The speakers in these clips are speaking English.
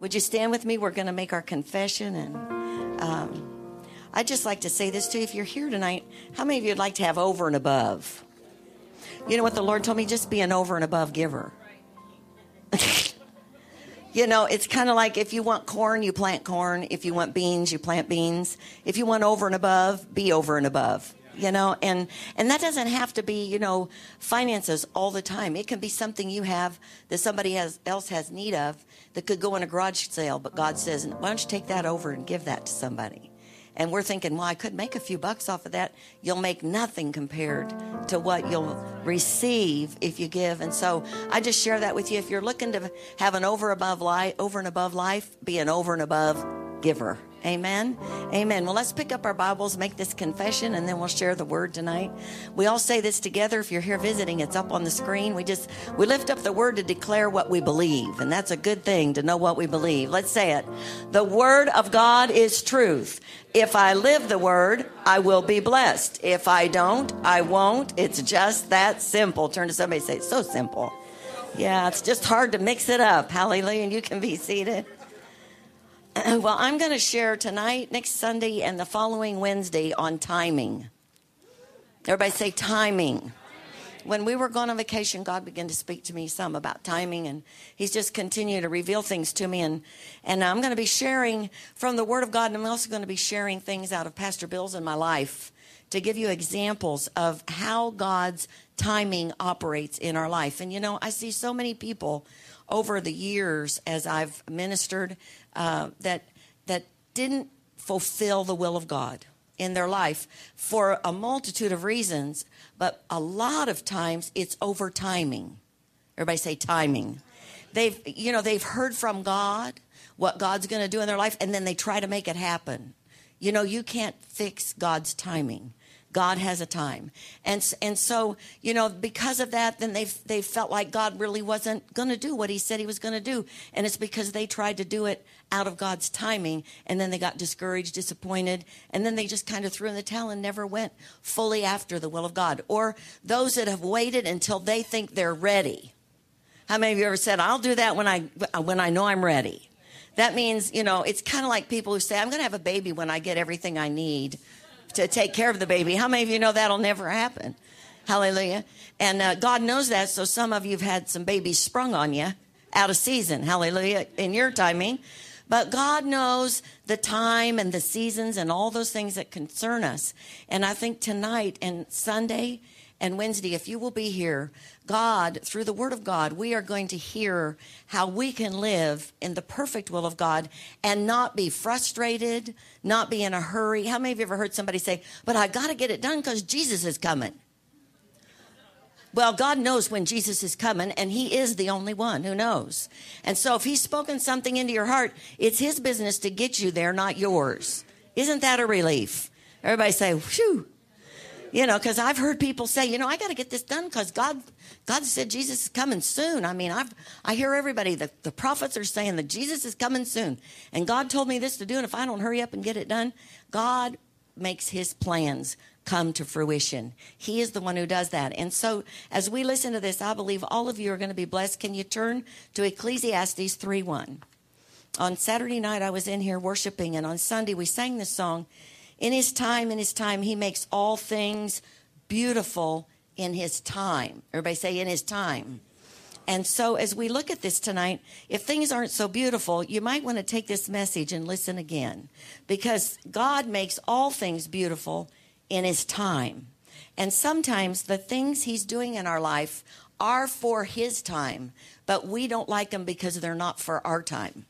Would you stand with me? We're going to make our confession. And um, I'd just like to say this to you. If you're here tonight, how many of you would like to have over and above? You know what the Lord told me? Just be an over and above giver. you know, it's kind of like if you want corn, you plant corn. If you want beans, you plant beans. If you want over and above, be over and above you know and and that doesn't have to be you know finances all the time. It can be something you have that somebody has, else has need of that could go in a garage sale but god says why don't you take that over and give that to somebody? And we're thinking well i could make a few bucks off of that. You'll make nothing compared to what you'll receive if you give. And so i just share that with you. If you're looking to have an over above life over and above life be an over and above giver Amen. Amen. Well, let's pick up our Bibles, make this confession, and then we'll share the word tonight. We all say this together. If you're here visiting, it's up on the screen. We just we lift up the word to declare what we believe, and that's a good thing to know what we believe. Let's say it. The word of God is truth. If I live the word, I will be blessed. If I don't, I won't. It's just that simple. Turn to somebody and say, it's so simple. Yeah, it's just hard to mix it up. Hallelujah. And you can be seated. well, I'm going to share tonight, next Sunday, and the following Wednesday on timing. Everybody say timing. When we were going on vacation, God began to speak to me some about timing, and He's just continued to reveal things to me. And, and I'm going to be sharing from the Word of God, and I'm also going to be sharing things out of Pastor Bill's in my life to give you examples of how God's timing operates in our life. And you know, I see so many people over the years as I've ministered uh, that that didn't fulfill the will of God in their life for a multitude of reasons, but a lot of times it's over timing. Everybody say timing. They've you know they've heard from God what God's going to do in their life, and then they try to make it happen. You know you can't fix God's timing. God has a time. And, and so, you know, because of that, then they they felt like God really wasn't going to do what he said he was going to do. And it's because they tried to do it out of God's timing. And then they got discouraged, disappointed. And then they just kind of threw in the towel and never went fully after the will of God. Or those that have waited until they think they're ready. How many of you ever said, I'll do that when I, when I know I'm ready? That means, you know, it's kind of like people who say, I'm going to have a baby when I get everything I need to take care of the baby. How many of you know that'll never happen? Hallelujah. And uh, God knows that. So some of you have had some babies sprung on you out of season. Hallelujah. In your timing. But God knows the time and the seasons and all those things that concern us. And I think tonight and Sunday and Wednesday, if you will be here, God, through the Word of God, we are going to hear how we can live in the perfect will of God and not be frustrated, not be in a hurry. How many of you ever heard somebody say, But I got to get it done because Jesus is coming? Well, God knows when Jesus is coming, and He is the only one who knows. And so, if He's spoken something into your heart, it's His business to get you there, not yours. Isn't that a relief? Everybody say, Whew. You know, because I've heard people say, you know, I got to get this done because God, God said Jesus is coming soon. I mean, I've, I hear everybody, the, the prophets are saying that Jesus is coming soon. And God told me this to do. And if I don't hurry up and get it done, God makes his plans come to fruition. He is the one who does that. And so as we listen to this, I believe all of you are going to be blessed. Can you turn to Ecclesiastes 3 1? On Saturday night, I was in here worshiping, and on Sunday, we sang this song. In his time, in his time, he makes all things beautiful in his time. Everybody say, in his time. And so, as we look at this tonight, if things aren't so beautiful, you might want to take this message and listen again because God makes all things beautiful in His time. And sometimes the things He's doing in our life are for His time, but we don't like them because they're not for our time.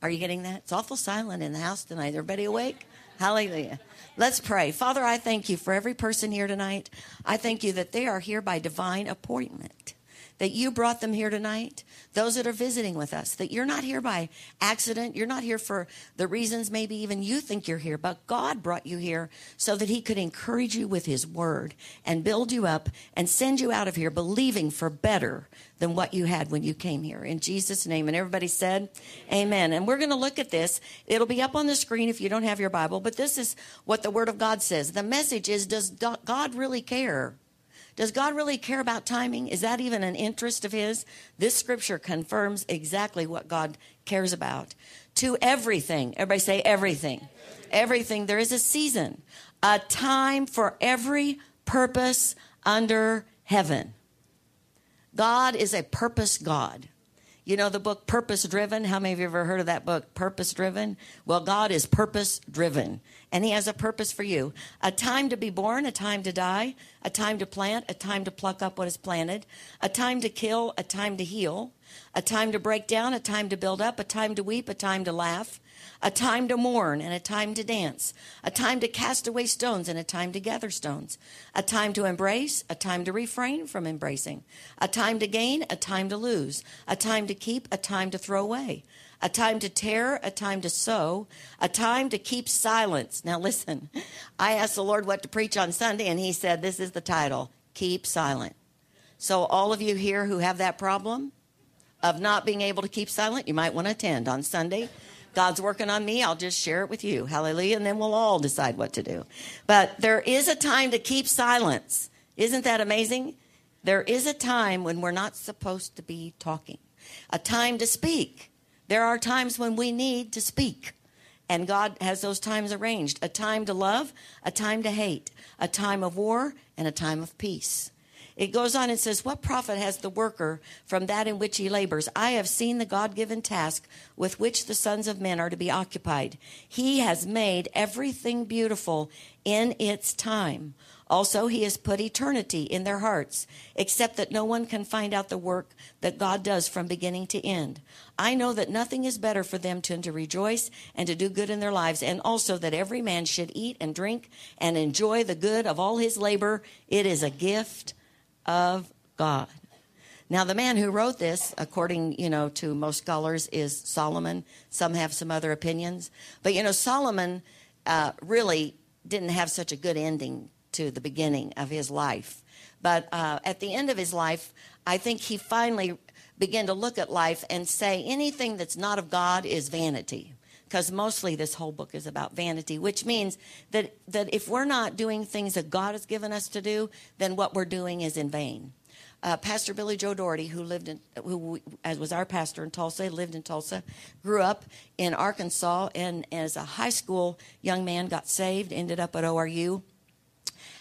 Are you getting that? It's awful silent in the house tonight. Everybody awake? Hallelujah. Let's pray. Father, I thank you for every person here tonight. I thank you that they are here by divine appointment that you brought them here tonight, those that are visiting with us, that you're not here by accident. You're not here for the reasons maybe even you think you're here, but God brought you here so that He could encourage you with His word and build you up and send you out of here believing for better than what you had when you came here. In Jesus' name. And everybody said, Amen. And we're going to look at this. It'll be up on the screen if you don't have your Bible, but this is what the Word of God says. The message is Does God really care? Does God really care about timing? Is that even an interest of His? This scripture confirms exactly what God cares about. To everything, everybody say everything. Everything. There is a season, a time for every purpose under heaven. God is a purpose God. You know the book Purpose Driven? How many of you ever heard of that book, Purpose Driven? Well, God is purpose driven, and He has a purpose for you. A time to be born, a time to die, a time to plant, a time to pluck up what is planted, a time to kill, a time to heal, a time to break down, a time to build up, a time to weep, a time to laugh, a time to mourn and a time to dance, a time to cast away stones and a time to gather stones, a time to embrace, a time to refrain from embracing, a time to gain, a time to lose, a time to keep, a time to throw away, a time to tear, a time to sow, a time to keep silence. Now, listen, I asked the Lord what to preach on Sunday, and He said, This is the title Keep Silent. So, all of you here who have that problem of not being able to keep silent, you might want to attend on Sunday. God's working on me. I'll just share it with you. Hallelujah. And then we'll all decide what to do. But there is a time to keep silence. Isn't that amazing? There is a time when we're not supposed to be talking, a time to speak. There are times when we need to speak. And God has those times arranged a time to love, a time to hate, a time of war, and a time of peace. It goes on and says, What profit has the worker from that in which he labors? I have seen the God given task with which the sons of men are to be occupied. He has made everything beautiful in its time. Also, he has put eternity in their hearts, except that no one can find out the work that God does from beginning to end. I know that nothing is better for them than to rejoice and to do good in their lives, and also that every man should eat and drink and enjoy the good of all his labor. It is a gift of God. Now, the man who wrote this, according you know to most scholars, is Solomon. Some have some other opinions, but you know Solomon uh, really didn't have such a good ending to the beginning of his life. But uh, at the end of his life, I think he finally began to look at life and say anything that's not of God is vanity because mostly this whole book is about vanity, which means that, that if we're not doing things that God has given us to do, then what we're doing is in vain. Uh, pastor Billy Joe Daugherty, who lived in, who was our pastor in Tulsa, lived in Tulsa, grew up in Arkansas, and as a high school young man, got saved, ended up at ORU,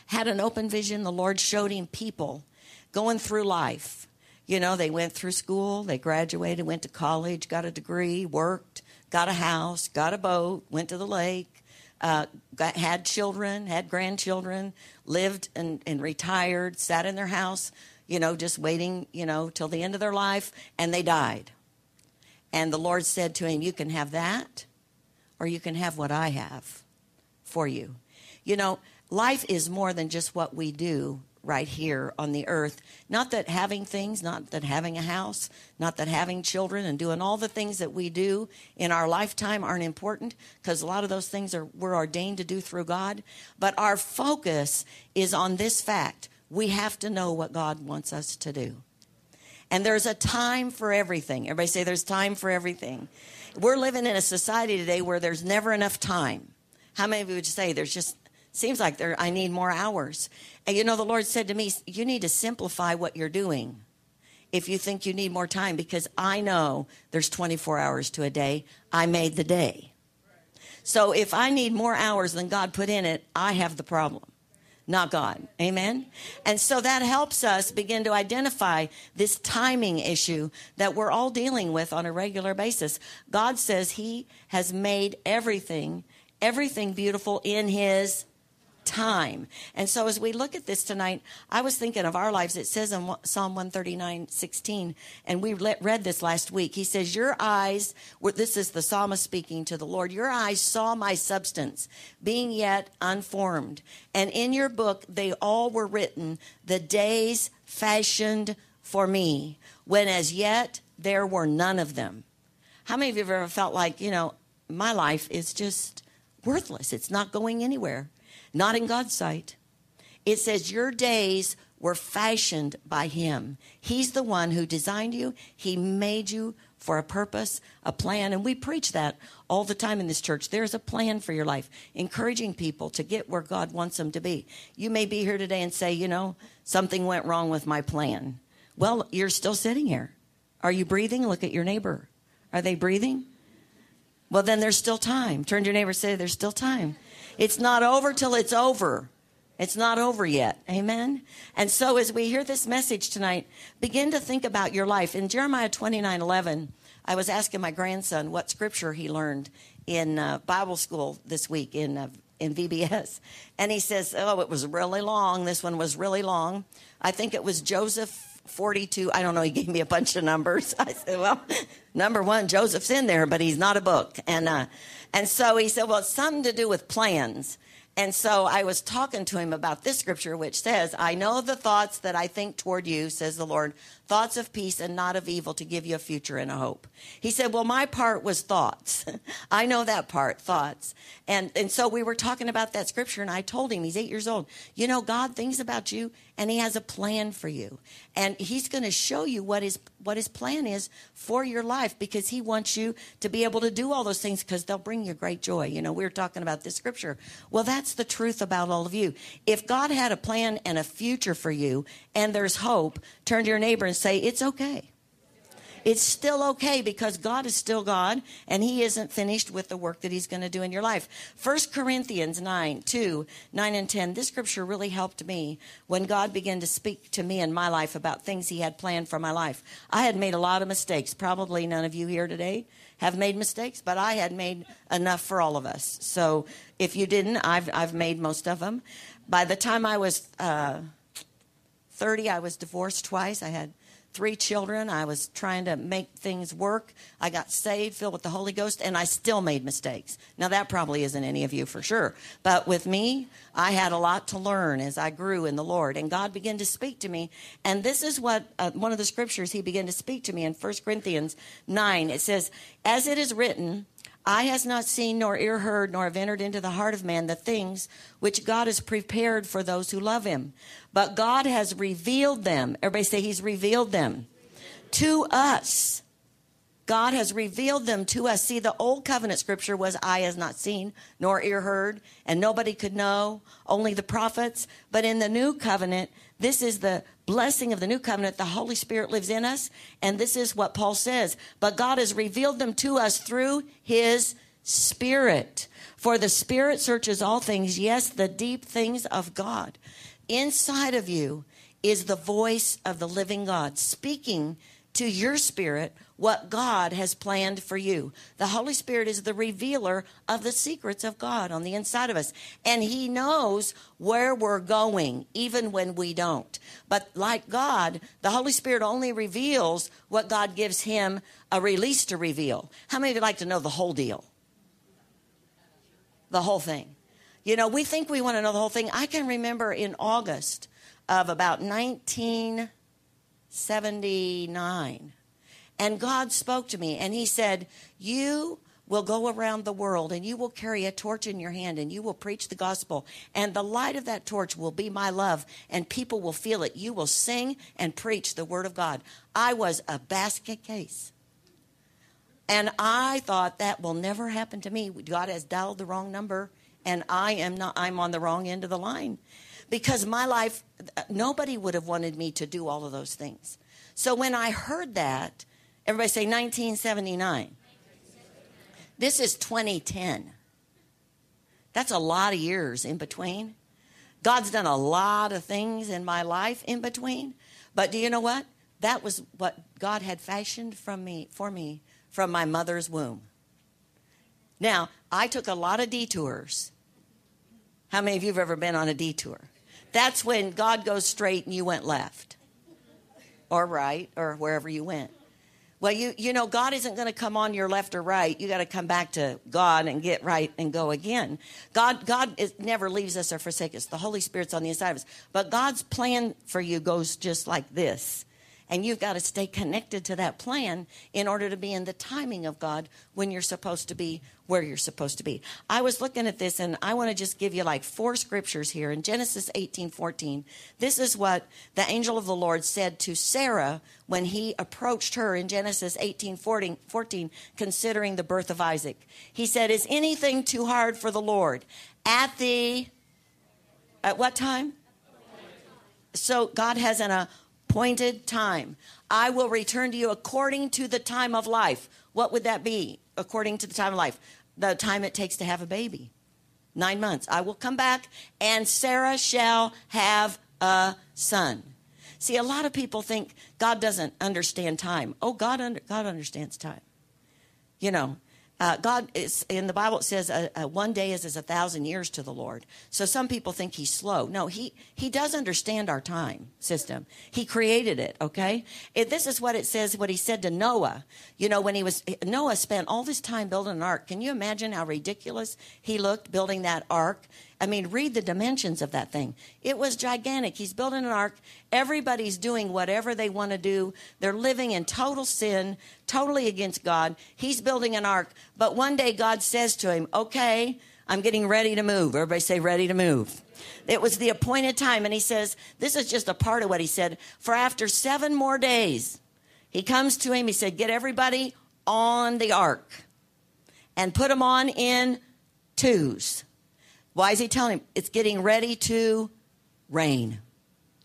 had an open vision. The Lord showed him people going through life. You know, they went through school, they graduated, went to college, got a degree, worked, got a house, got a boat, went to the lake, uh, got, had children, had grandchildren, lived and, and retired, sat in their house, you know, just waiting, you know, till the end of their life, and they died. And the Lord said to him, You can have that, or you can have what I have for you. You know, life is more than just what we do right here on the earth. Not that having things, not that having a house, not that having children and doing all the things that we do in our lifetime aren't important because a lot of those things are we're ordained to do through God, but our focus is on this fact. We have to know what God wants us to do. And there's a time for everything. Everybody say there's time for everything. We're living in a society today where there's never enough time. How many of you would say there's just seems like there I need more hours. And you know, the Lord said to me, You need to simplify what you're doing if you think you need more time because I know there's 24 hours to a day. I made the day. So if I need more hours than God put in it, I have the problem, not God. Amen? And so that helps us begin to identify this timing issue that we're all dealing with on a regular basis. God says He has made everything, everything beautiful in His time. And so as we look at this tonight, I was thinking of our lives. It says in Psalm 139, 16, and we read this last week. He says, Your eyes, this is the psalmist speaking to the Lord, your eyes saw my substance, being yet unformed. And in your book, they all were written, the days fashioned for me, when as yet there were none of them. How many of you have ever felt like, you know, my life is just worthless? It's not going anywhere not in God's sight. It says, Your days were fashioned by Him. He's the one who designed you, He made you for a purpose, a plan, and we preach that all the time in this church. There's a plan for your life, encouraging people to get where God wants them to be. You may be here today and say, you know, something went wrong with my plan. Well, you're still sitting here. Are you breathing? Look at your neighbor. Are they breathing? Well, then there's still time. Turn to your neighbor and say, There's still time. It's not over till it's over. It's not over yet. Amen. And so as we hear this message tonight, begin to think about your life. In Jeremiah 29 11, I was asking my grandson what scripture he learned in uh, Bible school this week in, uh, in VBS. And he says, Oh, it was really long. This one was really long. I think it was Joseph 42. I don't know. He gave me a bunch of numbers. I said, Well, number one, Joseph's in there, but he's not a book. And, uh, and so he said, Well, it's something to do with plans. And so I was talking to him about this scripture, which says, I know the thoughts that I think toward you, says the Lord, thoughts of peace and not of evil to give you a future and a hope. He said, Well, my part was thoughts. I know that part, thoughts. And, and so we were talking about that scripture, and I told him, he's eight years old, you know, God thinks about you, and He has a plan for you. And He's going to show you what his, what his plan is for your life because He wants you to be able to do all those things because they'll bring you great joy. You know, we were talking about this scripture. Well, that's the truth about all of you. If God had a plan and a future for you, and there's hope, turn to your neighbor and say, It's okay. It's still okay because God is still God and He isn't finished with the work that He's going to do in your life. 1 Corinthians 9, 2, 9 and 10. This scripture really helped me when God began to speak to me in my life about things He had planned for my life. I had made a lot of mistakes. Probably none of you here today have made mistakes, but I had made enough for all of us. So if you didn't, I've, I've made most of them. By the time I was uh, 30, I was divorced twice. I had three children. I was trying to make things work. I got saved, filled with the Holy Ghost, and I still made mistakes. Now, that probably isn't any of you for sure. But with me, I had a lot to learn as I grew in the Lord. And God began to speak to me. And this is what uh, one of the scriptures He began to speak to me in 1 Corinthians 9. It says, As it is written, Eye has not seen, nor ear heard, nor have entered into the heart of man the things which God has prepared for those who love him. But God has revealed them. Everybody say, He's revealed them to us. God has revealed them to us. See, the old covenant scripture was eye has not seen, nor ear heard, and nobody could know, only the prophets. But in the new covenant, this is the blessing of the new covenant. The Holy Spirit lives in us. And this is what Paul says. But God has revealed them to us through his Spirit. For the Spirit searches all things, yes, the deep things of God. Inside of you is the voice of the living God speaking to your spirit what God has planned for you. The Holy Spirit is the revealer of the secrets of God on the inside of us. And He knows where we're going, even when we don't. But like God, the Holy Spirit only reveals what God gives Him a release to reveal. How many of you like to know the whole deal? The whole thing. You know, we think we want to know the whole thing. I can remember in August of about 1979 and God spoke to me and He said, You will go around the world and you will carry a torch in your hand and you will preach the gospel. And the light of that torch will be my love and people will feel it. You will sing and preach the word of God. I was a basket case. And I thought that will never happen to me. God has dialed the wrong number and I am not I'm on the wrong end of the line. Because my life nobody would have wanted me to do all of those things. So when I heard that, Everybody say 1979. This is 2010. That's a lot of years in between. God's done a lot of things in my life in between. But do you know what? That was what God had fashioned from me for me from my mother's womb. Now, I took a lot of detours. How many of you have ever been on a detour? That's when God goes straight and you went left or right or wherever you went. Well, you you know God isn't going to come on your left or right. You got to come back to God and get right and go again. God God is, never leaves us or forsakes us. The Holy Spirit's on the inside of us. But God's plan for you goes just like this. And you've got to stay connected to that plan in order to be in the timing of God when you're supposed to be where you're supposed to be. I was looking at this and I want to just give you like four scriptures here in Genesis 18 14. This is what the angel of the Lord said to Sarah when he approached her in Genesis 18 14, 14 considering the birth of Isaac. He said, Is anything too hard for the Lord? At the, at what time? So God has an uh, appointed time. I will return to you according to the time of life. What would that be? According to the time of life, the time it takes to have a baby. Nine months. I will come back, and Sarah shall have a son. See, a lot of people think God doesn't understand time. Oh, God, under, God understands time. You know, uh, God is in the Bible. It says uh, uh, one day is as a thousand years to the Lord. So some people think He's slow. No, He He does understand our time system. He created it. Okay, this is what it says. What He said to Noah. You know, when he was Noah spent all this time building an ark. Can you imagine how ridiculous he looked building that ark? I mean, read the dimensions of that thing. It was gigantic. He's building an ark. Everybody's doing whatever they want to do. They're living in total sin, totally against God. He's building an ark. But one day God says to him, Okay, I'm getting ready to move. Everybody say, ready to move. It was the appointed time. And he says, This is just a part of what he said. For after seven more days, he comes to him. He said, Get everybody on the ark and put them on in twos. Why is he telling him? It's getting ready to rain.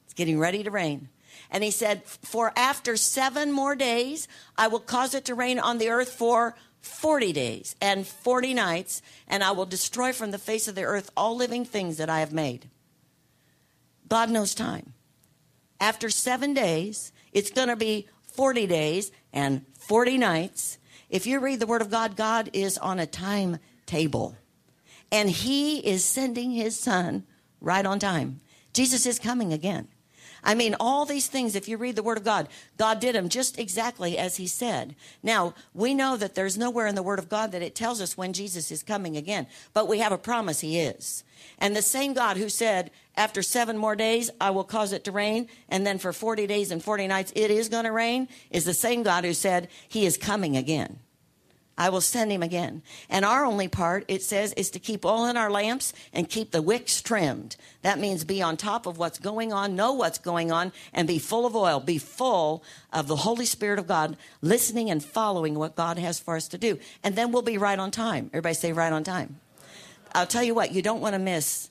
It's getting ready to rain. And he said, For after seven more days, I will cause it to rain on the earth for 40 days and 40 nights, and I will destroy from the face of the earth all living things that I have made. God knows time. After seven days, it's going to be 40 days and 40 nights. If you read the Word of God, God is on a timetable. And he is sending his son right on time. Jesus is coming again. I mean, all these things, if you read the Word of God, God did them just exactly as He said. Now, we know that there's nowhere in the Word of God that it tells us when Jesus is coming again, but we have a promise He is. And the same God who said, after seven more days, I will cause it to rain, and then for 40 days and 40 nights, it is going to rain, is the same God who said, He is coming again. I will send him again. And our only part, it says, is to keep oil in our lamps and keep the wicks trimmed. That means be on top of what's going on, know what's going on, and be full of oil. Be full of the Holy Spirit of God, listening and following what God has for us to do. And then we'll be right on time. Everybody say right on time. I'll tell you what, you don't want to miss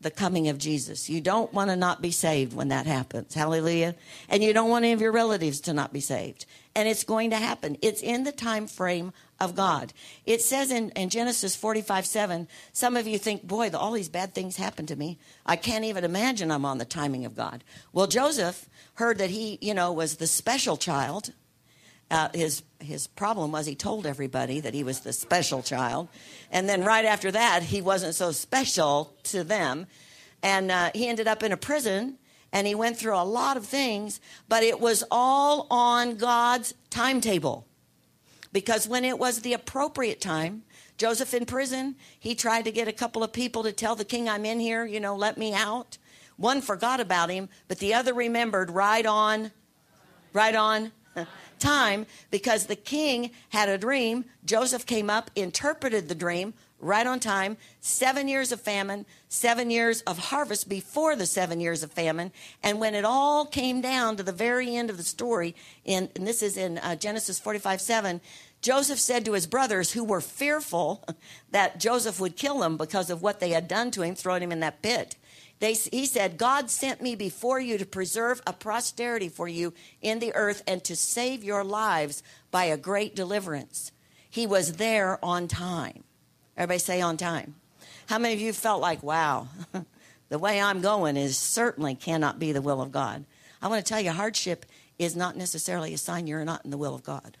the coming of Jesus. You don't want to not be saved when that happens. Hallelujah. And you don't want any of your relatives to not be saved. And it's going to happen. It's in the time frame of God. It says in, in Genesis 45 7, some of you think, boy, the, all these bad things happened to me. I can't even imagine I'm on the timing of God. Well, Joseph heard that he, you know, was the special child. Uh, his his problem was he told everybody that he was the special child, and then right after that he wasn't so special to them, and uh, he ended up in a prison and he went through a lot of things, but it was all on God's timetable. Because when it was the appropriate time, Joseph in prison, he tried to get a couple of people to tell the king, I'm in here, you know, let me out. One forgot about him, but the other remembered right on, right on time because the king had a dream. Joseph came up, interpreted the dream, right on time. Seven years of famine, seven years of harvest before the seven years of famine. And when it all came down to the very end of the story, in, and this is in uh, Genesis 45 7, Joseph said to his brothers, who were fearful that Joseph would kill them because of what they had done to him, throwing him in that pit. They, he said, God sent me before you to preserve a posterity for you in the earth and to save your lives by a great deliverance. He was there on time. Everybody say on time. How many of you felt like, wow, the way I'm going is certainly cannot be the will of God? I want to tell you, hardship is not necessarily a sign you're not in the will of God.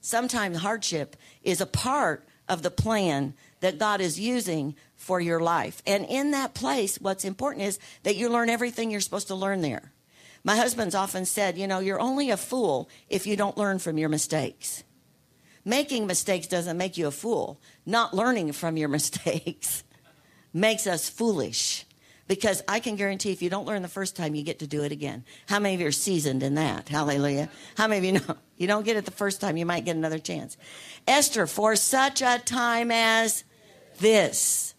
Sometimes hardship is a part of the plan that God is using for your life. And in that place, what's important is that you learn everything you're supposed to learn there. My husband's often said, you know, you're only a fool if you don't learn from your mistakes. Making mistakes doesn't make you a fool. Not learning from your mistakes makes us foolish Because I can guarantee if you don't learn the first time, you get to do it again. How many of you are seasoned in that? Hallelujah. How many of you know? You don't get it the first time, you might get another chance. Esther, for such a time as this,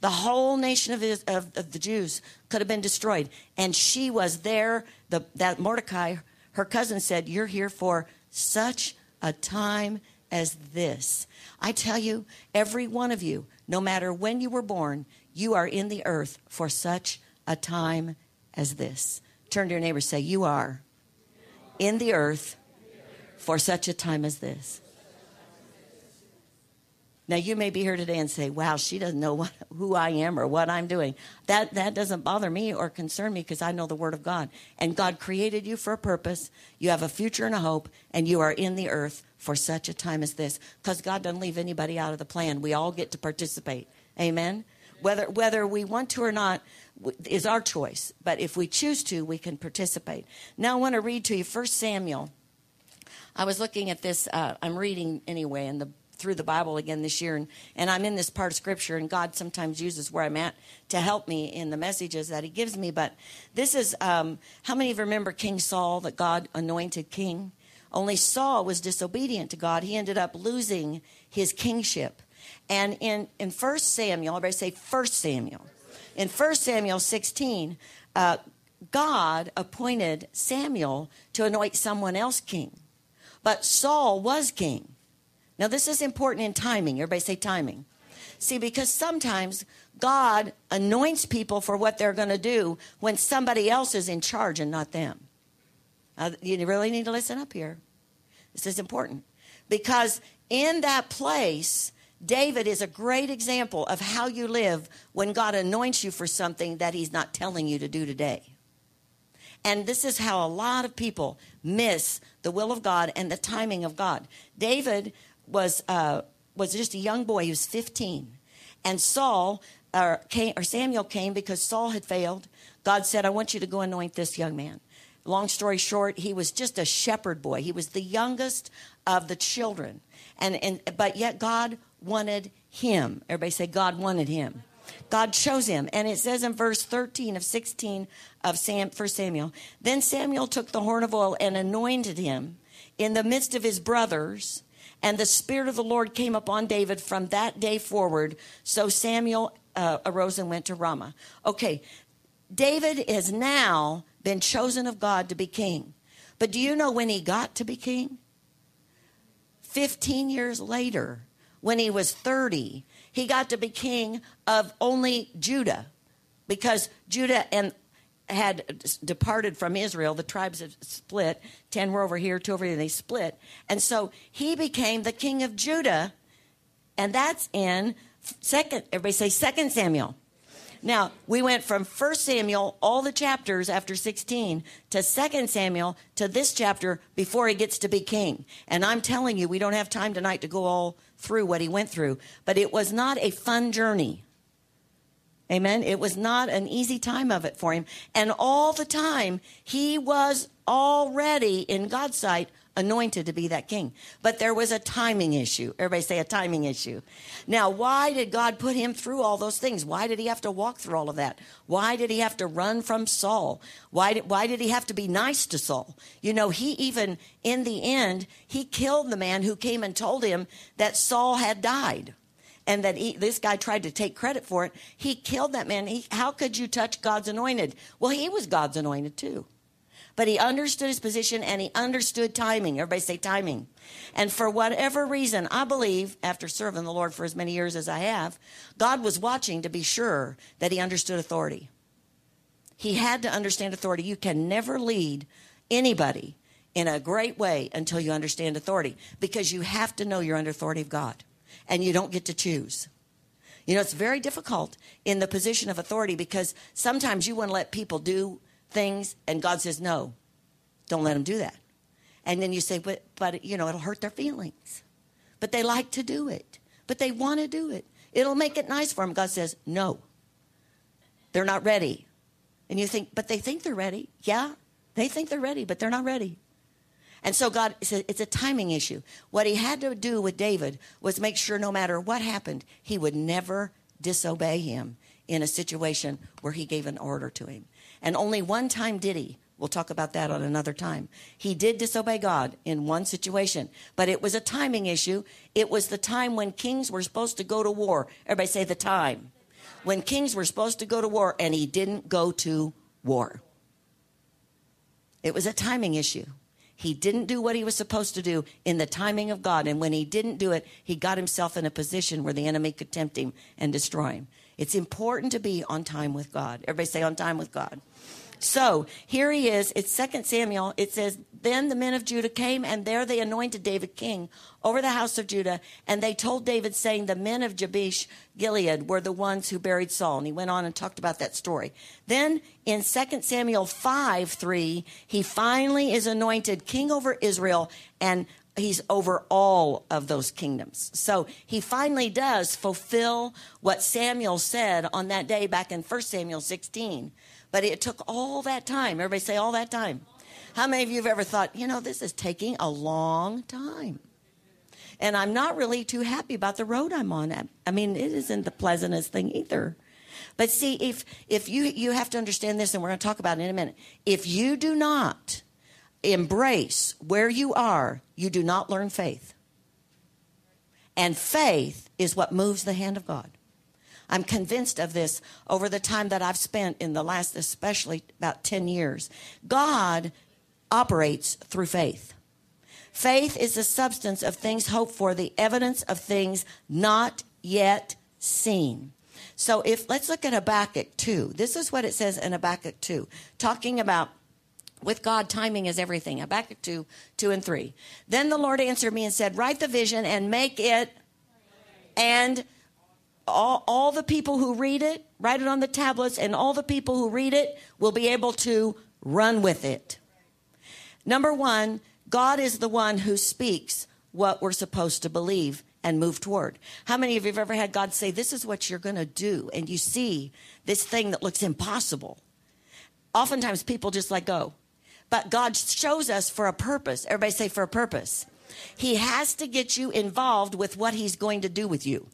the whole nation of, of, of the Jews could have been destroyed. And she was there. The, that Mordecai, her cousin, said, You're here for such a time as this. I tell you, every one of you, no matter when you were born, you are in the earth for such a time as this. Turn to your neighbor say, You are in the earth for such a time as this. Now you may be here today and say, "Wow, she doesn't know what, who I am or what I'm doing." That that doesn't bother me or concern me because I know the word of God. And God created you for a purpose. You have a future and a hope, and you are in the earth for such a time as this. Because God doesn't leave anybody out of the plan. We all get to participate. Amen. Whether whether we want to or not is our choice. But if we choose to, we can participate. Now I want to read to you First Samuel. I was looking at this. Uh, I'm reading anyway in the through the Bible again this year, and, and I'm in this part of Scripture, and God sometimes uses where I'm at to help me in the messages that He gives me. But this is um, how many of you remember King Saul, that God anointed king? Only Saul was disobedient to God. He ended up losing his kingship. And in, in 1 Samuel, everybody say 1 Samuel. In 1 Samuel 16, uh, God appointed Samuel to anoint someone else king. But Saul was king. Now, this is important in timing. Everybody say timing. See, because sometimes God anoints people for what they're going to do when somebody else is in charge and not them. Uh, you really need to listen up here. This is important. Because in that place, David is a great example of how you live when God anoints you for something that he's not telling you to do today. And this is how a lot of people miss the will of God and the timing of God. David was uh, was just a young boy. He was 15, and Saul or, came, or Samuel came because Saul had failed. God said, "I want you to go anoint this young man." Long story short, he was just a shepherd boy. He was the youngest of the children, and and but yet God wanted him. Everybody say God wanted him. God chose him. And it says in verse 13 of 16 of Sam, 1 Samuel, then Samuel took the horn of oil and anointed him in the midst of his brothers and the Spirit of the Lord came upon David from that day forward. So Samuel uh, arose and went to Ramah. Okay, David has now been chosen of God to be king. But do you know when he got to be king? 15 years later, when he was 30, he got to be king of only Judah because Judah and had departed from Israel. The tribes had split. Ten were over here, two over here. They split. And so he became the king of Judah. And that's in second, everybody say second Samuel. Now, we went from First Samuel, all the chapters after 16, to Second Samuel, to this chapter before he gets to be king. And I'm telling you, we don't have time tonight to go all through what he went through. But it was not a fun journey. Amen. It was not an easy time of it for him. And all the time, he was already, in God's sight, anointed to be that king. But there was a timing issue. Everybody say a timing issue. Now, why did God put him through all those things? Why did he have to walk through all of that? Why did he have to run from Saul? Why did, why did he have to be nice to Saul? You know, he even, in the end, he killed the man who came and told him that Saul had died and that he, this guy tried to take credit for it. He killed that man. He, how could you touch God's anointed? Well, he was God's anointed too. But he understood his position and he understood timing. Everybody say timing. And for whatever reason, I believe, after serving the Lord for as many years as I have, God was watching to be sure that he understood authority. He had to understand authority. You can never lead anybody in a great way until you understand authority because you have to know you're under authority of God and you don't get to choose. You know, it's very difficult in the position of authority because sometimes you want to let people do things and God says, no, don't let them do that. And then you say, but, but, you know, it'll hurt their feelings. But they like to do it, but they want to do it. It'll make it nice for them. God says, no, they're not ready. And you think, but they think they're ready. Yeah, they think they're ready, but they're not ready. And so God said it's a timing issue. What he had to do with David was make sure no matter what happened, he would never disobey him in a situation where he gave an order to him. And only one time did he. We'll talk about that on another time. He did disobey God in one situation, but it was a timing issue. It was the time when kings were supposed to go to war. Everybody say the time. When kings were supposed to go to war, and he didn't go to war. It was a timing issue. He didn't do what he was supposed to do in the timing of God. And when he didn't do it, he got himself in a position where the enemy could tempt him and destroy him. It's important to be on time with God. Everybody say on time with God. So here he is. It's Second Samuel. It says, Then the men of Judah came, and there they anointed David king over the house of Judah. And they told David, saying, The men of Jabesh Gilead were the ones who buried Saul. And he went on and talked about that story. Then in Second Samuel 5 3, he finally is anointed king over Israel, and he's over all of those kingdoms. So he finally does fulfill what Samuel said on that day back in 1 Samuel 16 but it took all that time. Everybody say all that time. How many of you have ever thought, you know, this is taking a long time? And I'm not really too happy about the road I'm on. I mean, it isn't the pleasantest thing either. But see, if if you you have to understand this, and we're going to talk about it in a minute. If you do not embrace where you are, you do not learn faith. And faith is what moves the hand of God. I'm convinced of this over the time that I've spent in the last, especially about 10 years. God operates through faith. Faith is the substance of things hoped for, the evidence of things not yet seen. So if let's look at Habakkuk 2. This is what it says in Habakkuk 2, talking about with God, timing is everything. Habakkuk 2, 2 and 3. Then the Lord answered me and said, Write the vision and make it and all, all the people who read it, write it on the tablets, and all the people who read it will be able to run with it. Number one, God is the one who speaks what we're supposed to believe and move toward. How many of you have ever had God say, This is what you're going to do? And you see this thing that looks impossible. Oftentimes people just let go. But God shows us for a purpose. Everybody say, For a purpose. He has to get you involved with what He's going to do with you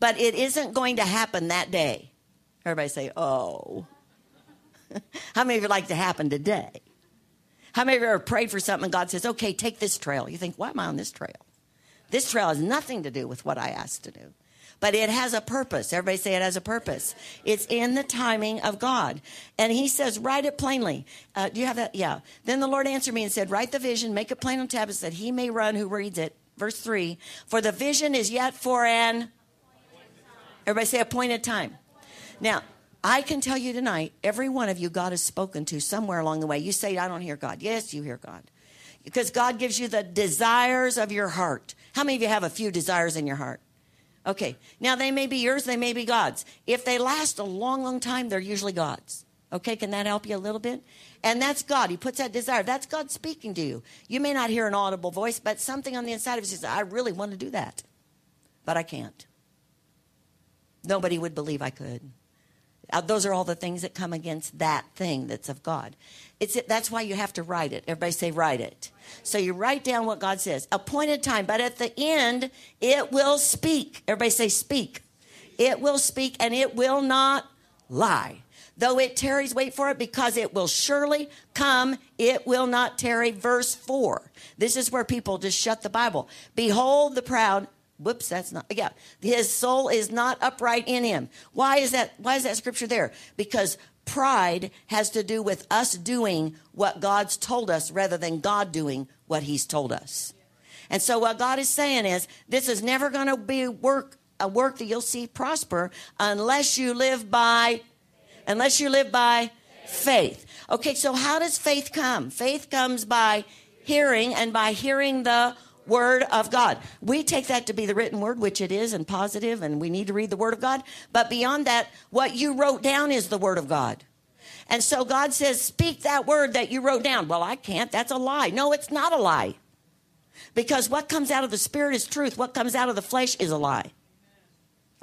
but it isn't going to happen that day. Everybody say, oh. How many of you like to happen today? How many of you ever prayed for something and God says, okay, take this trail? You think, why am I on this trail? This trail has nothing to do with what I asked to do. But it has a purpose. Everybody say it has a purpose. It's in the timing of God. And he says, write it plainly. Uh, do you have that? Yeah. Then the Lord answered me and said, write the vision, make it plain on tablets that he may run who reads it. Verse 3 For the vision is yet for an Everybody say appointed time. Now, I can tell you tonight, every one of you God has spoken to somewhere along the way. You say, I don't hear God. Yes, you hear God. Because God gives you the desires of your heart. How many of you have a few desires in your heart? Okay. Now, they may be yours, they may be God's. If they last a long, long time, they're usually God's. Okay, can that help you a little bit? And that's God. He puts that desire. That's God speaking to you. You may not hear an audible voice, but something on the inside of you says, I really want to do that, but I can't. Nobody would believe I could. Uh, those are all the things that come against that thing that's of God. It's that's why you have to write it. Everybody say write it. So you write down what God says. Appointed time, but at the end it will speak. Everybody say speak. It will speak and it will not lie. Though it tarries, wait for it because it will surely come. It will not tarry. Verse 4. This is where people just shut the Bible. Behold the proud Whoops, that's not. Yeah, his soul is not upright in him. Why is that? Why is that scripture there? Because pride has to do with us doing what God's told us rather than God doing what He's told us. And so what God is saying is, this is never going to be work a work that you'll see prosper unless you live by, unless you live by faith. Okay, so how does faith come? Faith comes by hearing, and by hearing the Word of God. We take that to be the written word, which it is, and positive, and we need to read the Word of God. But beyond that, what you wrote down is the Word of God. And so God says, Speak that word that you wrote down. Well, I can't. That's a lie. No, it's not a lie. Because what comes out of the Spirit is truth, what comes out of the flesh is a lie.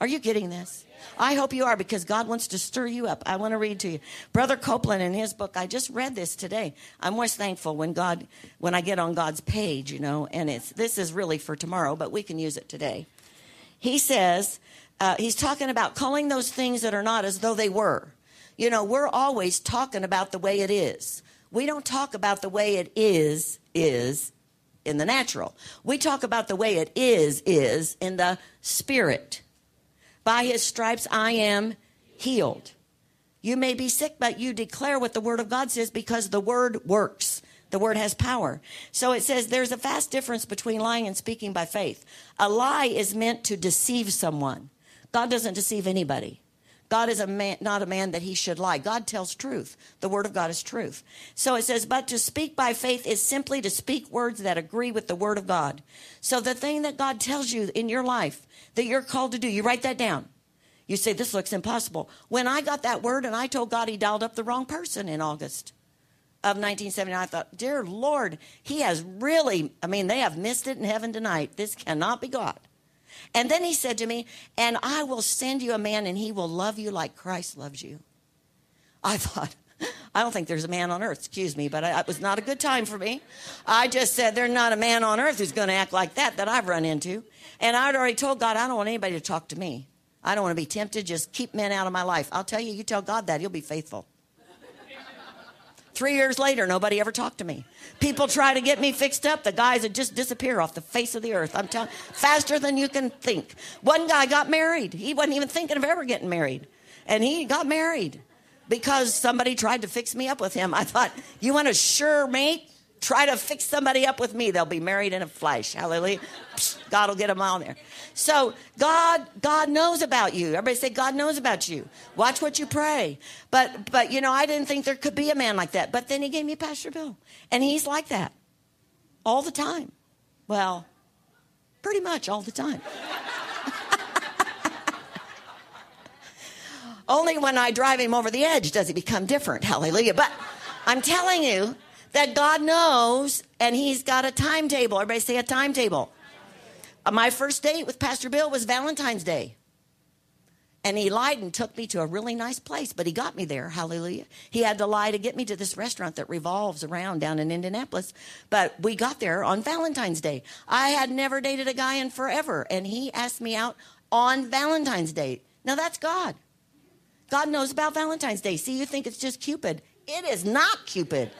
Are you getting this? I hope you are because God wants to stir you up. I want to read to you. Brother Copeland in his book, I just read this today. I'm always thankful when God when I get on God's page, you know, and it's this is really for tomorrow, but we can use it today. He says, uh, he's talking about calling those things that are not as though they were. You know, we're always talking about the way it is. We don't talk about the way it is, is in the natural. We talk about the way it is, is in the spirit. By his stripes I am healed. You may be sick, but you declare what the word of God says because the word works. The word has power. So it says there's a vast difference between lying and speaking by faith. A lie is meant to deceive someone. God doesn't deceive anybody. God is a man, not a man that he should lie. God tells truth. The word of God is truth. So it says, but to speak by faith is simply to speak words that agree with the word of God. So the thing that God tells you in your life that you're called to do, you write that down. You say, this looks impossible. When I got that word and I told God he dialed up the wrong person in August of 1979, I thought, dear Lord, he has really, I mean, they have missed it in heaven tonight. This cannot be God. And then he said to me, And I will send you a man, and he will love you like Christ loves you. I thought, I don't think there's a man on earth, excuse me, but it was not a good time for me. I just said, There's not a man on earth who's going to act like that that I've run into. And I'd already told God, I don't want anybody to talk to me. I don't want to be tempted. Just keep men out of my life. I'll tell you, you tell God that, he'll be faithful. Three years later, nobody ever talked to me. People try to get me fixed up. The guys would just disappear off the face of the earth. I'm telling faster than you can think. One guy got married. He wasn't even thinking of ever getting married. And he got married because somebody tried to fix me up with him. I thought, you want a sure mate? Try to fix somebody up with me. They'll be married in a flash. Hallelujah. God will get them on there. So God, God knows about you. Everybody say, God knows about you. Watch what you pray. But, but you know, I didn't think there could be a man like that. But then he gave me Pastor Bill, and he's like that all the time. Well, pretty much all the time. Only when I drive him over the edge does he become different. Hallelujah. But I'm telling you that God knows, and he's got a timetable. Everybody say a timetable. Uh, my first date with Pastor Bill was Valentine's Day. And he lied and took me to a really nice place, but he got me there. Hallelujah. He had to lie to get me to this restaurant that revolves around down in Indianapolis. But we got there on Valentine's Day. I had never dated a guy in forever, and he asked me out on Valentine's Day. Now that's God. God knows about Valentine's Day. See, you think it's just Cupid. It is not Cupid.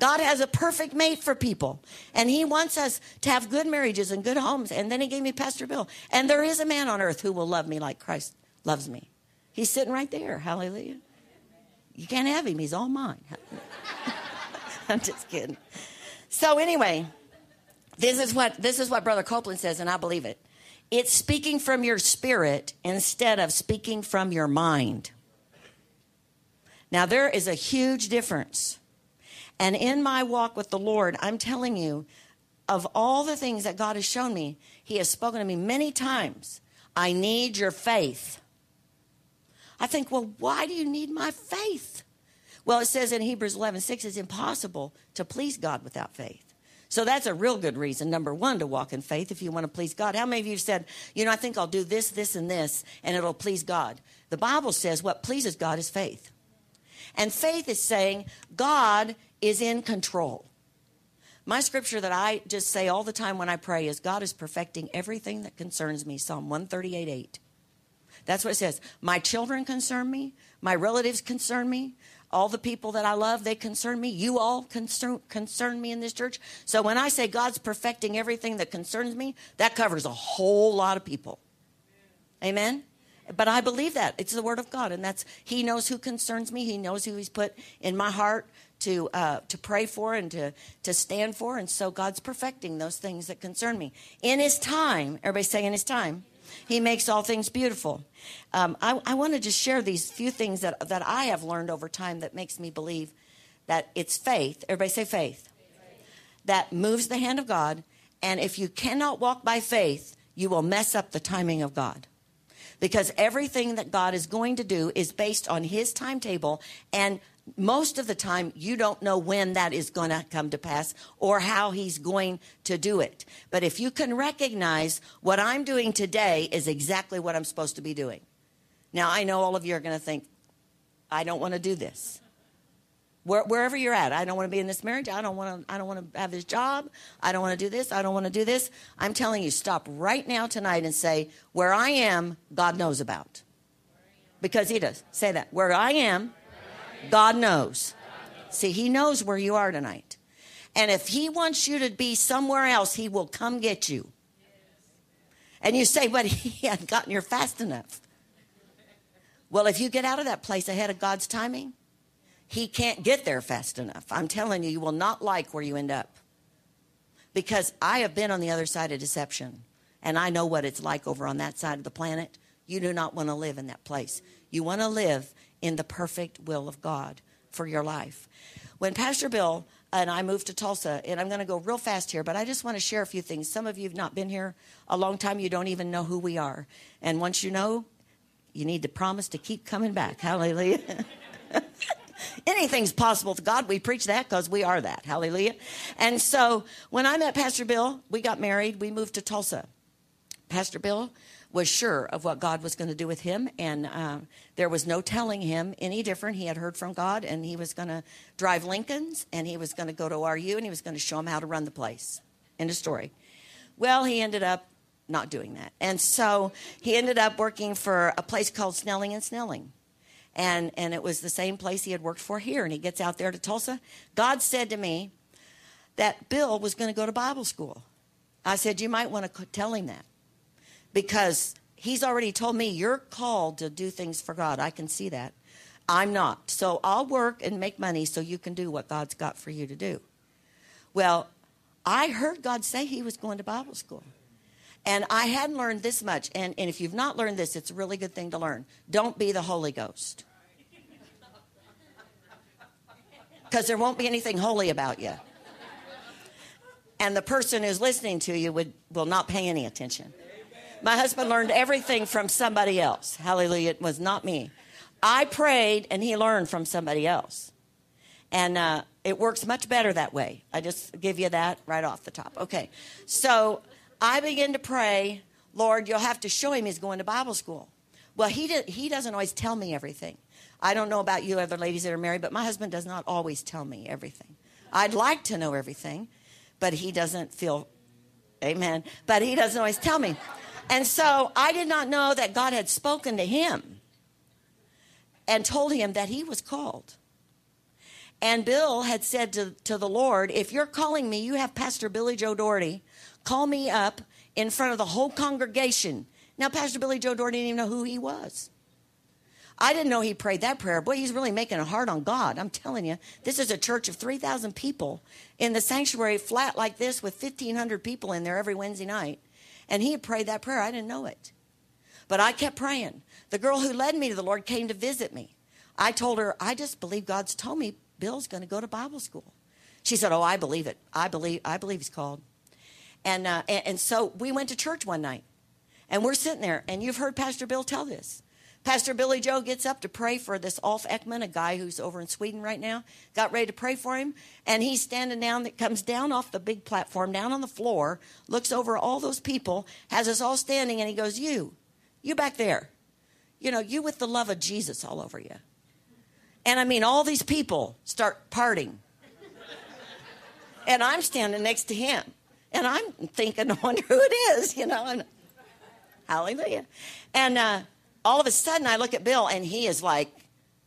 God has a perfect mate for people. And He wants us to have good marriages and good homes. And then He gave me Pastor Bill. And there is a man on earth who will love me like Christ loves me. He's sitting right there. Hallelujah. You can't have him, he's all mine. I'm just kidding. So anyway, this is what this is what Brother Copeland says, and I believe it. It's speaking from your spirit instead of speaking from your mind. Now there is a huge difference. And in my walk with the Lord, I'm telling you, of all the things that God has shown me, He has spoken to me many times. I need your faith. I think, well, why do you need my faith? Well, it says in Hebrews 11 6, it's impossible to please God without faith. So that's a real good reason, number one, to walk in faith if you want to please God. How many of you have said, you know, I think I'll do this, this, and this, and it'll please God? The Bible says what pleases God is faith. And faith is saying, God is in control. My scripture that I just say all the time when I pray is God is perfecting everything that concerns me. Psalm 138 8. That's what it says. My children concern me. My relatives concern me. All the people that I love, they concern me. You all concern, concern me in this church. So when I say God's perfecting everything that concerns me, that covers a whole lot of people. Amen? But I believe that. It's the word of God. And that's, He knows who concerns me. He knows who He's put in my heart to uh, to pray for and to to stand for, and so God's perfecting those things that concern me in His time. Everybody say in His time. He makes all things beautiful. Um, I, I want to just share these few things that that I have learned over time that makes me believe that it's faith. Everybody say faith. faith. That moves the hand of God, and if you cannot walk by faith, you will mess up the timing of God because everything that God is going to do is based on His timetable, and most of the time you don't know when that is going to come to pass or how he's going to do it. But if you can recognize what I'm doing today is exactly what I'm supposed to be doing. Now, I know all of you are going to think, I don't want to do this. Where, wherever you're at. I don't want to be in this marriage. I don't want to. I don't want to have this job. I don't want to do this. I don't want to do this. I'm telling you, stop right now tonight and say, "Where I am, God knows about." Because He does. Say that. Where I am, God knows. See, He knows where you are tonight. And if He wants you to be somewhere else, He will come get you. And you say, but He hadn't gotten here fast enough. Well, if you get out of that place ahead of God's timing, he can't get there fast enough. I'm telling you, you will not like where you end up. Because I have been on the other side of deception, and I know what it's like over on that side of the planet. You do not want to live in that place. You want to live in the perfect will of God for your life. When Pastor Bill and I moved to Tulsa, and I'm going to go real fast here, but I just want to share a few things. Some of you have not been here a long time, you don't even know who we are. And once you know, you need to promise to keep coming back. Hallelujah. anything's possible to God. We preach that because we are that. Hallelujah. And so when I met Pastor Bill, we got married, we moved to Tulsa. Pastor Bill was sure of what God was going to do with him, and uh, there was no telling him any different. He had heard from God, and he was going to drive Lincolns, and he was going to go to ORU, and he was going to show him how to run the place. End of story. Well, he ended up not doing that. And so he ended up working for a place called Snelling and Snelling and and it was the same place he had worked for here. And he gets out there to Tulsa. God said to me that Bill was going to go to Bible school. I said you might want to tell him that because he's already told me you're called to do things for God. I can see that. I'm not. So I'll work and make money so you can do what God's got for you to do. Well I heard God say he was going to Bible school and I hadn't learned this much. And, and if you've not learned this, it's a really good thing to learn. Don't be the Holy Ghost. Because there won't be anything holy about you. And the person who's listening to you would, will not pay any attention. My husband learned everything from somebody else. Hallelujah. It was not me. I prayed and he learned from somebody else. And uh, it works much better that way. I just give you that right off the top. Okay. So I begin to pray, Lord, you'll have to show him he's going to Bible school. Well, he, did, he doesn't always tell me everything. I don't know about you other ladies that are married, but my husband does not always tell me everything. I'd like to know everything, but he doesn't feel, amen, but he doesn't always tell me. And so I did not know that God had spoken to him and told him that he was called. And Bill had said to, to the Lord, If you're calling me, you have Pastor Billy Joe Daugherty call me up in front of the whole congregation. Now, Pastor Billy Joe Daugherty didn't even know who he was. I didn't know he prayed that prayer. Boy, he's really making it hard on God. I'm telling you, this is a church of 3,000 people in the sanctuary flat like this with 1,500 people in there every Wednesday night. And he had prayed that prayer. I didn't know it. But I kept praying. The girl who led me to the Lord came to visit me. I told her, I just believe God's told me Bill's going to go to Bible school. She said, Oh, I believe it. I believe, I believe he's called. And, uh, and, and so we went to church one night, and we're sitting there, and you've heard Pastor Bill tell this. Pastor Billy Joe gets up to pray for this Ulf Ekman, a guy who's over in Sweden right now. Got ready to pray for him, and he's standing down. That comes down off the big platform, down on the floor, looks over all those people, has us all standing, and he goes, "You, you back there, you know, you with the love of Jesus all over you." And I mean, all these people start parting, and I'm standing next to him. And I'm thinking, I wonder who it is, you know. And hallelujah. And uh, all of a sudden, I look at Bill, and he is like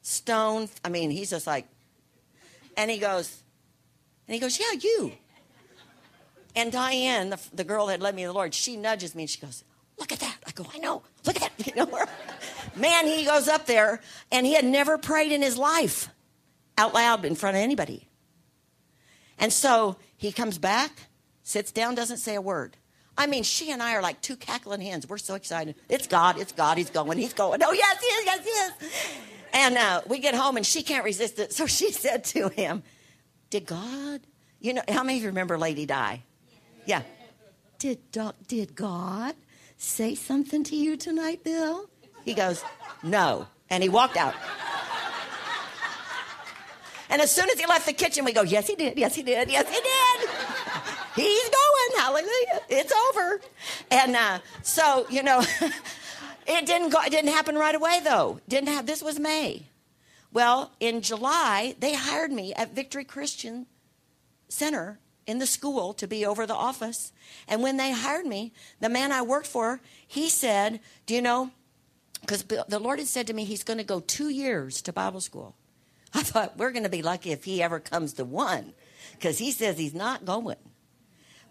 stone. I mean, he's just like, and he goes, and he goes, yeah, you. And Diane, the, the girl that led me to the Lord, she nudges me and she goes, look at that. I go, I know. Look at that. You know, man, he goes up there, and he had never prayed in his life out loud in front of anybody. And so he comes back sits down, doesn't say a word. I mean, she and I are like two cackling hens. We're so excited. It's God. It's God. He's going. He's going. Oh, yes, yes, is. Yes. And uh, we get home and she can't resist it. So she said to him, Did God, you know, how many of you remember Lady Di? Yeah. Did, did God say something to you tonight, Bill? He goes, No. And he walked out. And as soon as he left the kitchen, we go, Yes, he did. Yes, he did. Yes, he did. He's going. Hallelujah. It's over. And uh, so, you know, it didn't go, it didn't happen right away though. Didn't have this was May. Well, in July, they hired me at Victory Christian Center in the school to be over the office. And when they hired me, the man I worked for, he said, Do you know? Because the Lord had said to me, He's going to go two years to Bible school. I thought, We're going to be lucky if he ever comes to one, because he says he's not going.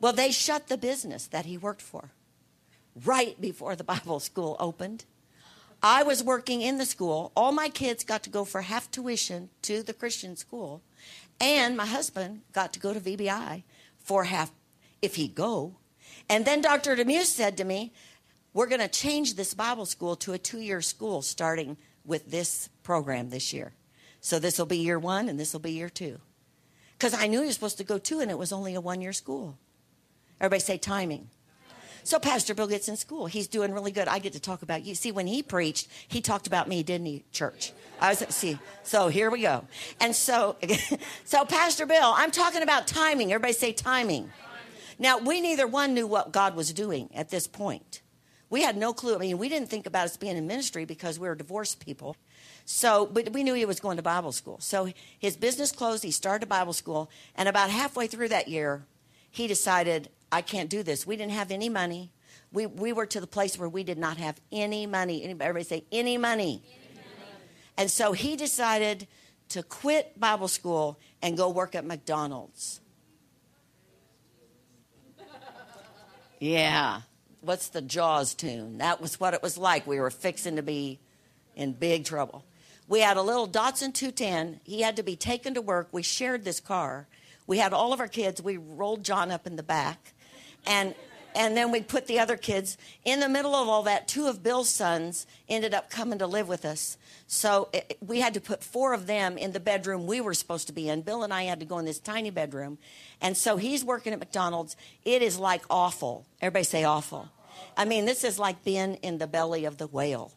Well, they shut the business that he worked for right before the Bible school opened. I was working in the school. All my kids got to go for half tuition to the Christian school. And my husband got to go to VBI for half if he'd go. And then Dr. Demuse said to me, We're going to change this Bible school to a two year school starting with this program this year. So this will be year one and this will be year two. Because I knew you were supposed to go two and it was only a one year school. Everybody say timing. So Pastor Bill gets in school. He's doing really good. I get to talk about you. See, when he preached, he talked about me, didn't he, church? I was see. So here we go. And so so Pastor Bill, I'm talking about timing. Everybody say timing. Now, we neither one knew what God was doing at this point. We had no clue. I mean, we didn't think about us being in ministry because we were divorced people. So, but we knew he was going to Bible school. So his business closed. He started Bible school. And about halfway through that year, he decided, I can't do this. We didn't have any money. We, we were to the place where we did not have any money. Everybody say, any money. Any money. And so he decided to quit Bible school and go work at McDonald's. Yeah. What's the Jaws tune? That was what it was like. We were fixing to be in big trouble. We had a little Datsun 210. He had to be taken to work. We shared this car. We had all of our kids. We rolled John up in the back and and then we put the other kids in the middle of all that. Two of bill's sons ended up coming to live with us. So it, we had to put four of them in the bedroom we were supposed to be in. Bill and i had to go in this tiny bedroom. And so he's working at mcdonald's. It is like awful. Everybody say awful. I mean this is like being in the belly of the whale.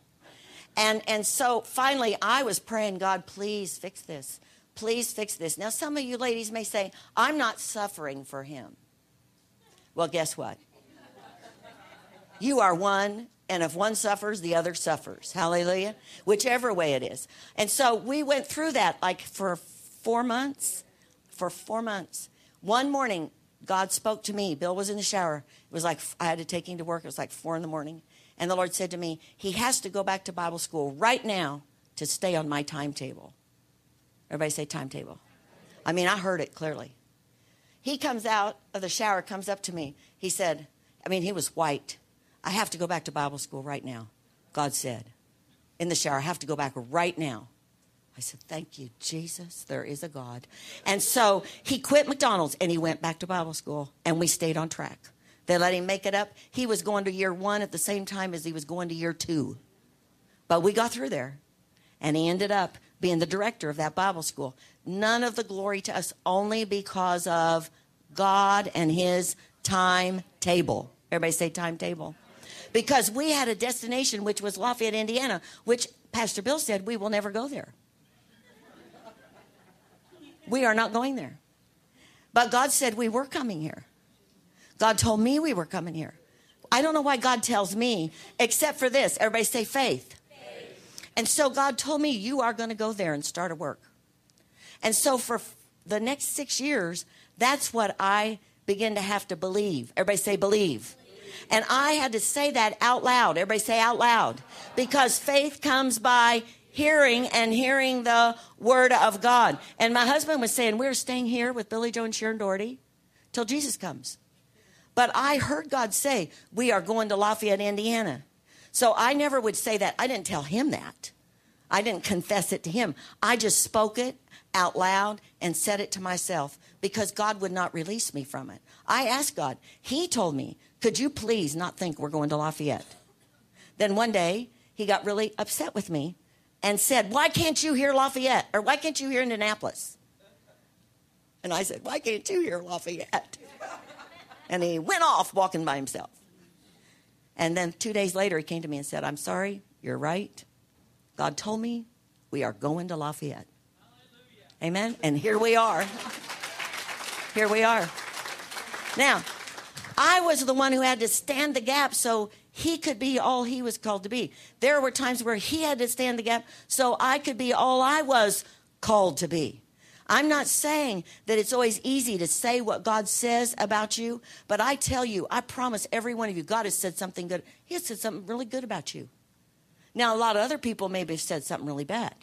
And and so finally i was praying god please fix this. Please fix this. Now some of you ladies may say i'm not suffering for him well, guess what? You are one, and if one suffers, the other suffers. Hallelujah. Whichever way it is. And so we went through that like for four months. For four months. One morning, God spoke to me. Bill was in the shower. It was like I had to take him to work. It was like four in the morning. And the Lord said to me, He has to go back to Bible school right now to stay on my timetable. Everybody say timetable. I mean, I heard it clearly. He comes out of the shower, comes up to me. He said, I mean, he was white. I have to go back to Bible school right now. God said, in the shower, I have to go back right now. I said, Thank you, Jesus. There is a God. And so he quit McDonald's and he went back to Bible school, and we stayed on track. They let him make it up. He was going to year one at the same time as he was going to year two. But we got through there, and he ended up being the director of that Bible school. None of the glory to us, only because of God and His timetable. Everybody say timetable. Because we had a destination which was Lafayette, Indiana, which Pastor Bill said we will never go there. We are not going there. But God said we were coming here. God told me we were coming here. I don't know why God tells me, except for this. Everybody say faith. And so God told me, You are going to go there and start a work. And so for the next six years, that's what I begin to have to believe. Everybody say, believe. And I had to say that out loud. Everybody say out loud. Because faith comes by hearing and hearing the word of God. And my husband was saying, We're staying here with Billy Joe and Sharon Daugherty till Jesus comes. But I heard God say, We are going to Lafayette, Indiana. So I never would say that. I didn't tell him that. I didn't confess it to him. I just spoke it out loud and said it to myself because God would not release me from it. I asked God. He told me, Could you please not think we're going to Lafayette? Then one day, he got really upset with me and said, Why can't you hear Lafayette? Or why can't you hear Indianapolis? And I said, Why can't you hear Lafayette? And he went off walking by himself. And then two days later, he came to me and said, I'm sorry, you're right. God told me we are going to Lafayette. Hallelujah. Amen. And here we are. Here we are. Now, I was the one who had to stand the gap so he could be all he was called to be. There were times where he had to stand the gap so I could be all I was called to be. I'm not saying that it's always easy to say what God says about you, but I tell you, I promise every one of you, God has said something good. He has said something really good about you. Now, a lot of other people maybe have said something really bad,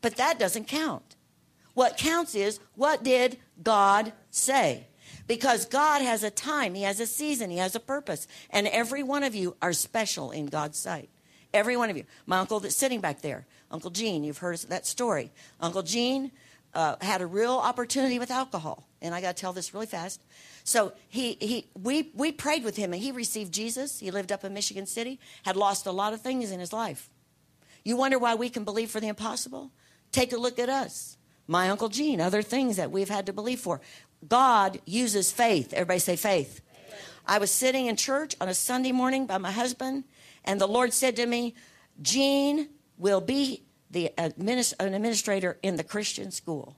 but that doesn't count. What counts is what did God say? Because God has a time, He has a season, He has a purpose, and every one of you are special in God's sight. Every one of you. My uncle that's sitting back there, Uncle Gene, you've heard that story. Uncle Gene uh, had a real opportunity with alcohol, and I got to tell this really fast. So he, he, we, we prayed with him, and he received Jesus. He lived up in Michigan City, had lost a lot of things in his life. You wonder why we can believe for the impossible? Take a look at us. My Uncle Gene, other things that we've had to believe for. God uses faith. Everybody say faith. I was sitting in church on a Sunday morning by my husband, and the Lord said to me, Gene will be the administ- an administrator in the Christian school.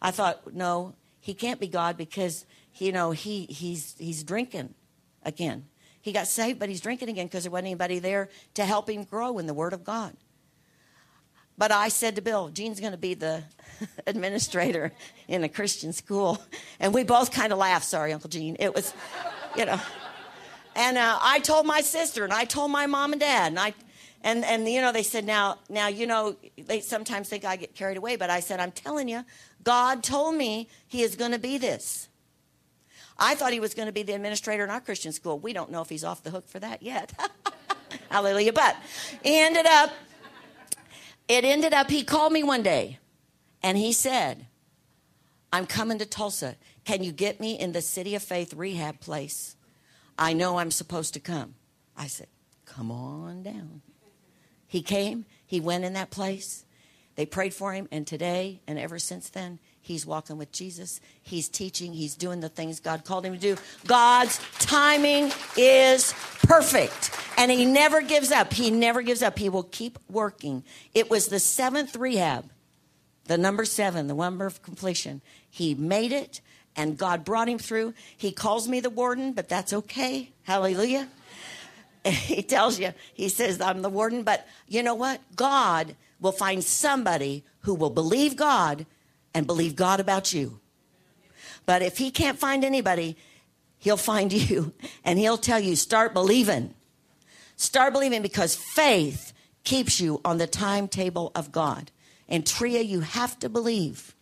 I thought, no, he can't be God because you know he he's he's drinking again. He got saved, but he's drinking again because there wasn't anybody there to help him grow in the Word of God. But I said to Bill, Gene's going to be the administrator in a Christian school. And we both kind of laughed. Sorry, Uncle Gene. It was, you know. And uh, I told my sister, and I told my mom and dad, and I, and and you know, they said, now, now, you know, they sometimes think I get carried away, but I said, I'm telling you, God told me He is going to be this. I thought He was going to be the administrator in our Christian school. We don't know if He's off the hook for that yet. Hallelujah! But he ended up it ended up, he called me one day and he said, I'm coming to Tulsa. Can you get me in the City of Faith rehab place? I know I'm supposed to come. I said, Come on down. He came, he went in that place. They prayed for him, and today and ever since then, he's walking with Jesus. He's teaching, he's doing the things God called him to do. God's timing is perfect. And he never gives up. He never gives up. He will keep working. It was the seventh rehab, the number seven, the number of completion. He made it, and God brought him through. He calls me the warden, but that's okay. Hallelujah. He tells you, he says, I'm the warden, but you know what? God will find somebody who will believe God and believe God about you. But if he can't find anybody, he'll find you and he'll tell you, start believing. Start believing because faith keeps you on the timetable of God. And Tria, you have to believe.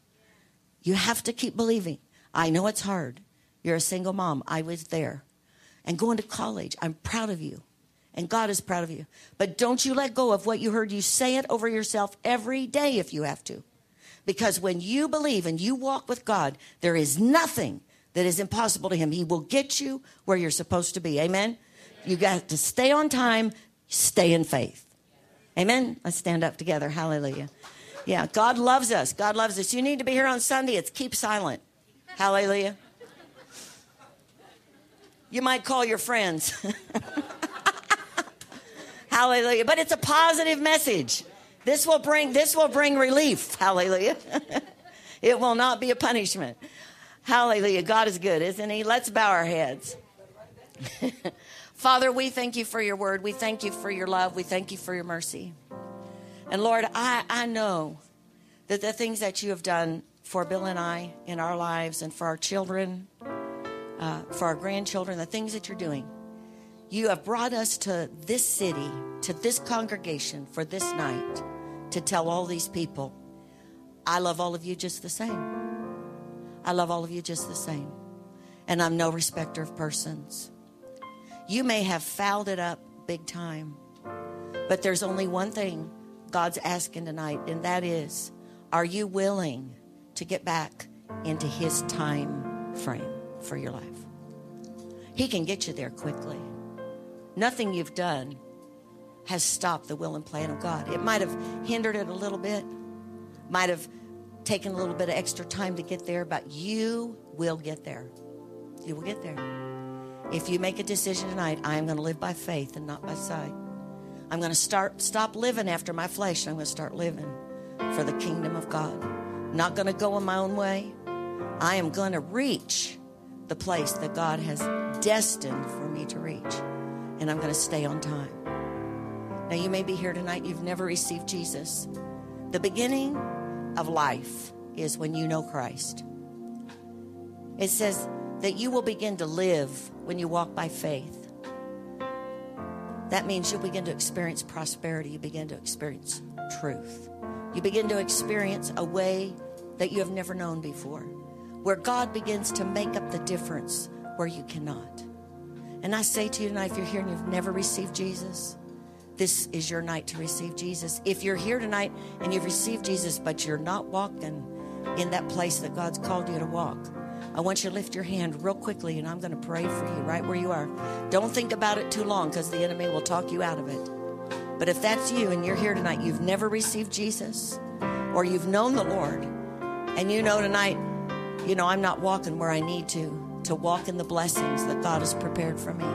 You have to keep believing. I know it's hard. You're a single mom. I was there. And going to college, I'm proud of you. And God is proud of you. But don't you let go of what you heard. You say it over yourself every day if you have to. Because when you believe and you walk with God, there is nothing that is impossible to Him. He will get you where you're supposed to be. Amen? You got to stay on time, stay in faith. Amen. Let's stand up together. Hallelujah. Yeah, God loves us. God loves us. You need to be here on Sunday. It's keep silent. Hallelujah. You might call your friends. Hallelujah. But it's a positive message. This will bring this will bring relief. Hallelujah. it will not be a punishment. Hallelujah. God is good, isn't he? Let's bow our heads. Father, we thank you for your word. We thank you for your love. We thank you for your mercy. And Lord, I, I know that the things that you have done for Bill and I in our lives and for our children, uh, for our grandchildren, the things that you're doing, you have brought us to this city, to this congregation for this night to tell all these people, I love all of you just the same. I love all of you just the same. And I'm no respecter of persons. You may have fouled it up big time, but there's only one thing God's asking tonight, and that is are you willing to get back into His time frame for your life? He can get you there quickly. Nothing you've done has stopped the will and plan of God. It might have hindered it a little bit, might have taken a little bit of extra time to get there, but you will get there. You will get there. If you make a decision tonight, I am going to live by faith and not by sight. I'm going to start stop living after my flesh. I'm going to start living for the kingdom of God. I'm not going to go in my own way. I am going to reach the place that God has destined for me to reach. And I'm going to stay on time. Now, you may be here tonight, you've never received Jesus. The beginning of life is when you know Christ. It says that you will begin to live when you walk by faith. That means you'll begin to experience prosperity, you begin to experience truth. You begin to experience a way that you have never known before, where God begins to make up the difference where you cannot. And I say to you tonight, if you're here and you've never received Jesus, this is your night to receive Jesus. If you're here tonight and you've received Jesus, but you're not walking in that place that God's called you to walk, I want you to lift your hand real quickly and I'm going to pray for you right where you are. Don't think about it too long because the enemy will talk you out of it. But if that's you and you're here tonight, you've never received Jesus or you've known the Lord and you know tonight, you know, I'm not walking where I need to, to walk in the blessings that God has prepared for me.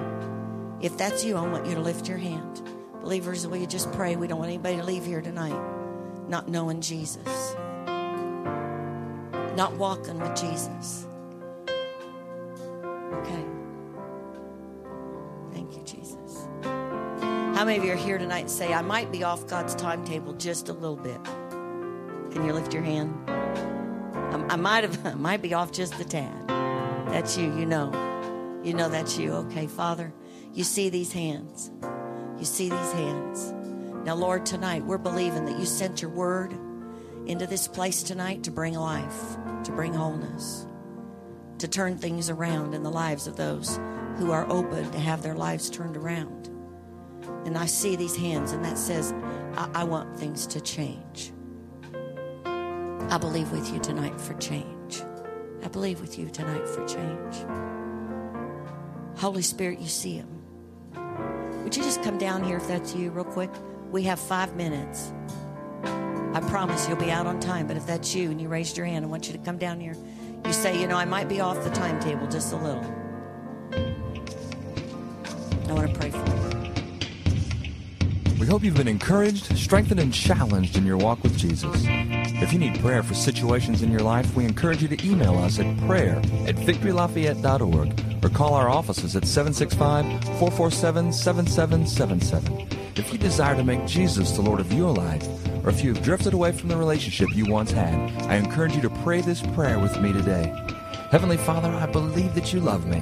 If that's you, I want you to lift your hand. Believers, will you just pray? We don't want anybody to leave here tonight not knowing Jesus, not walking with Jesus. Okay. Thank you, Jesus. How many of you are here tonight and say, I might be off God's timetable just a little bit? Can you lift your hand? I, I might have, I might be off just a tad. That's you, you know. You know that's you. Okay, Father, you see these hands. You see these hands. Now, Lord, tonight we're believing that you sent your word into this place tonight to bring life, to bring wholeness to turn things around in the lives of those who are open to have their lives turned around. And I see these hands, and that says, I, I want things to change. I believe with you tonight for change. I believe with you tonight for change. Holy Spirit, you see him. Would you just come down here if that's you, real quick? We have five minutes. I promise you'll be out on time, but if that's you and you raised your hand, I want you to come down here. You say, you know, I might be off the timetable just a little. I want to pray for you. We hope you've been encouraged, strengthened, and challenged in your walk with Jesus. If you need prayer for situations in your life, we encourage you to email us at prayer at victorylafayette.org or call our offices at 765 447 7777. If you desire to make Jesus the Lord of your life, or if you have drifted away from the relationship you once had, I encourage you to pray this prayer with me today. Heavenly Father, I believe that you love me.